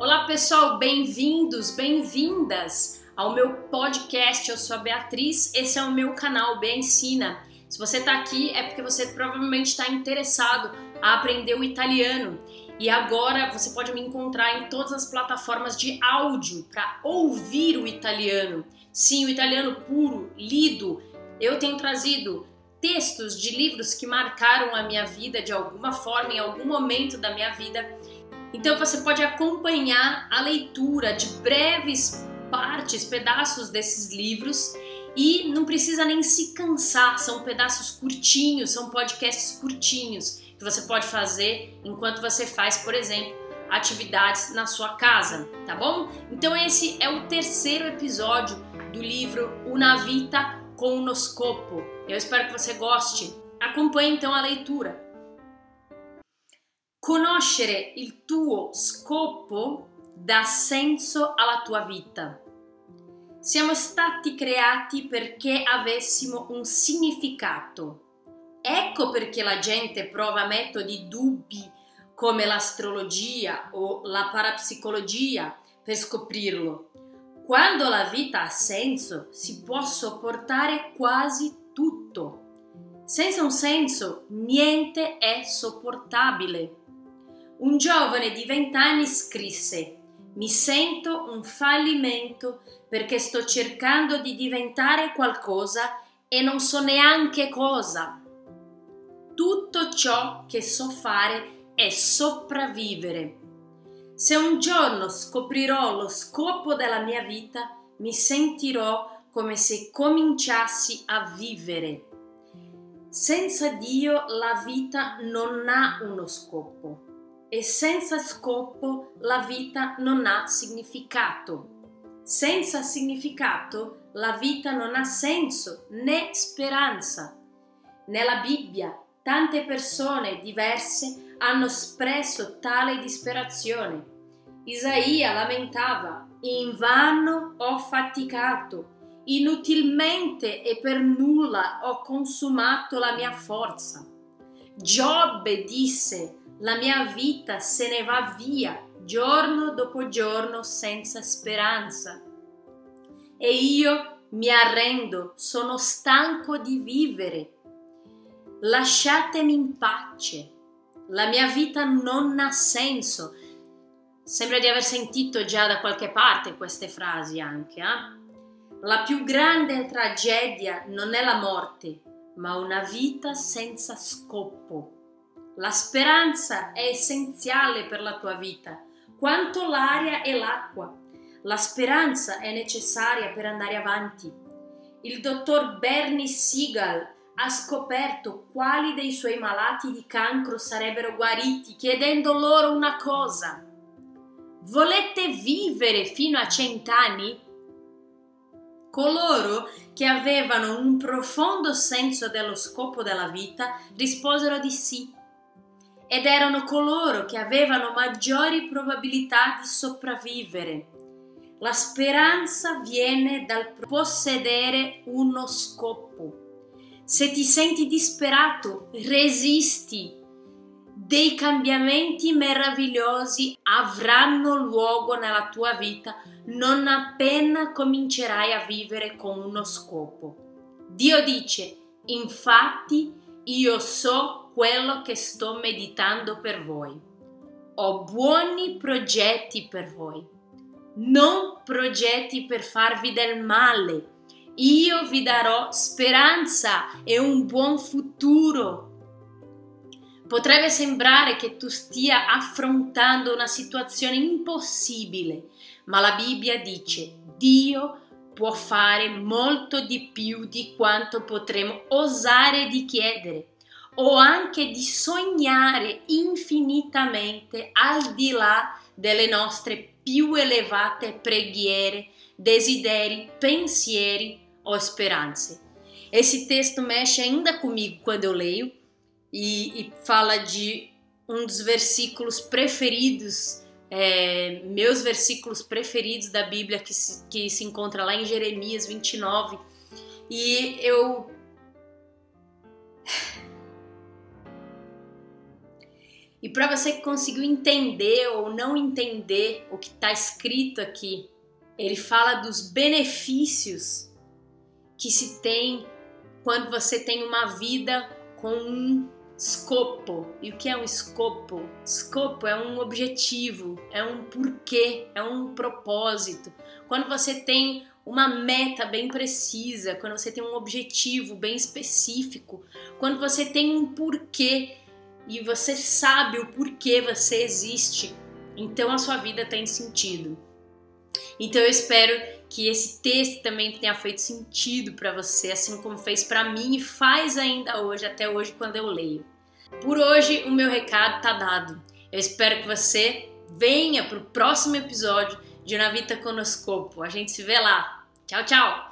Olá pessoal, bem-vindos, bem-vindas ao meu podcast. Eu sou a Beatriz, esse é o meu canal Bem Ensina. Se você está aqui é porque você provavelmente está interessado a aprender o italiano. E agora você pode me encontrar em todas as plataformas de áudio para ouvir o italiano. Sim, o italiano puro, lido. Eu tenho trazido textos de livros que marcaram a minha vida de alguma forma, em algum momento da minha vida então você pode acompanhar a leitura de breves partes, pedaços desses livros e não precisa nem se cansar, são pedaços curtinhos, são podcasts curtinhos que você pode fazer enquanto você faz, por exemplo, atividades na sua casa, tá bom? Então esse é o terceiro episódio do livro Una Vita con uno Scopo. Eu espero que você goste. Acompanhe então a leitura. Conoscere il tuo scopo dà senso alla tua vita. Siamo stati creati perché avessimo un significato. Ecco perché la gente prova metodi dubbi come l'astrologia o la parapsicologia per scoprirlo. Quando la vita ha senso, si può sopportare quasi tutto. Senza un senso, niente è sopportabile. Un giovane di vent'anni scrisse Mi sento un fallimento perché sto cercando di diventare qualcosa e non so neanche cosa. Tutto ciò che so fare è sopravvivere. Se un giorno scoprirò lo scopo della mia vita, mi sentirò come se cominciassi a vivere. Senza Dio la vita non ha uno scopo e senza scopo la vita non ha significato. Senza significato la vita non ha senso né speranza. Nella Bibbia tante persone diverse hanno espresso tale disperazione. Isaia lamentava, invano ho faticato, inutilmente e per nulla ho consumato la mia forza. Giobbe disse, la mia vita se ne va via giorno dopo giorno senza speranza. E io mi arrendo, sono stanco di vivere. Lasciatemi in pace. La mia vita non ha senso. Sembra di aver sentito già da qualche parte queste frasi anche. Eh? La più grande tragedia non è la morte, ma una vita senza scopo. La speranza è essenziale per la tua vita, quanto l'aria e l'acqua. La speranza è necessaria per andare avanti. Il dottor Bernie Siegel ha scoperto quali dei suoi malati di cancro sarebbero guariti chiedendo loro una cosa. Volete vivere fino a cent'anni? Coloro che avevano un profondo senso dello scopo della vita risposero di sì ed erano coloro che avevano maggiori probabilità di sopravvivere. La speranza viene dal possedere uno scopo. Se ti senti disperato, resisti. Dei cambiamenti meravigliosi avranno luogo nella tua vita non appena comincerai a vivere con uno scopo. Dio dice, infatti, io so quello che sto meditando per voi. Ho buoni progetti per voi, non progetti per farvi del male. Io vi darò speranza e un buon futuro. Potrebbe sembrare che tu stia affrontando una situazione impossibile, ma la Bibbia dice Dio può fare molto di più di quanto potremo osare di chiedere o anche di sognare infinitamente al di là delle nostre più elevate preghiere, desideri, pensieri ou speranze. Esse texto mexe ainda comigo quando eu leio e, e fala de um dos versículos preferidos, é, meus versículos preferidos da Bíblia, que se, que se encontra lá em Jeremias 29. E eu E para você que conseguiu entender ou não entender o que está escrito aqui, ele fala dos benefícios que se tem quando você tem uma vida com um escopo. E o que é um escopo? Escopo é um objetivo, é um porquê, é um propósito. Quando você tem uma meta bem precisa, quando você tem um objetivo bem específico, quando você tem um porquê e você sabe o porquê você existe, então a sua vida tem sentido. Então eu espero que esse texto também tenha feito sentido para você, assim como fez para mim e faz ainda hoje, até hoje quando eu leio. Por hoje o meu recado está dado. Eu espero que você venha para o próximo episódio de Navita Conoscopo. A gente se vê lá. Tchau, tchau!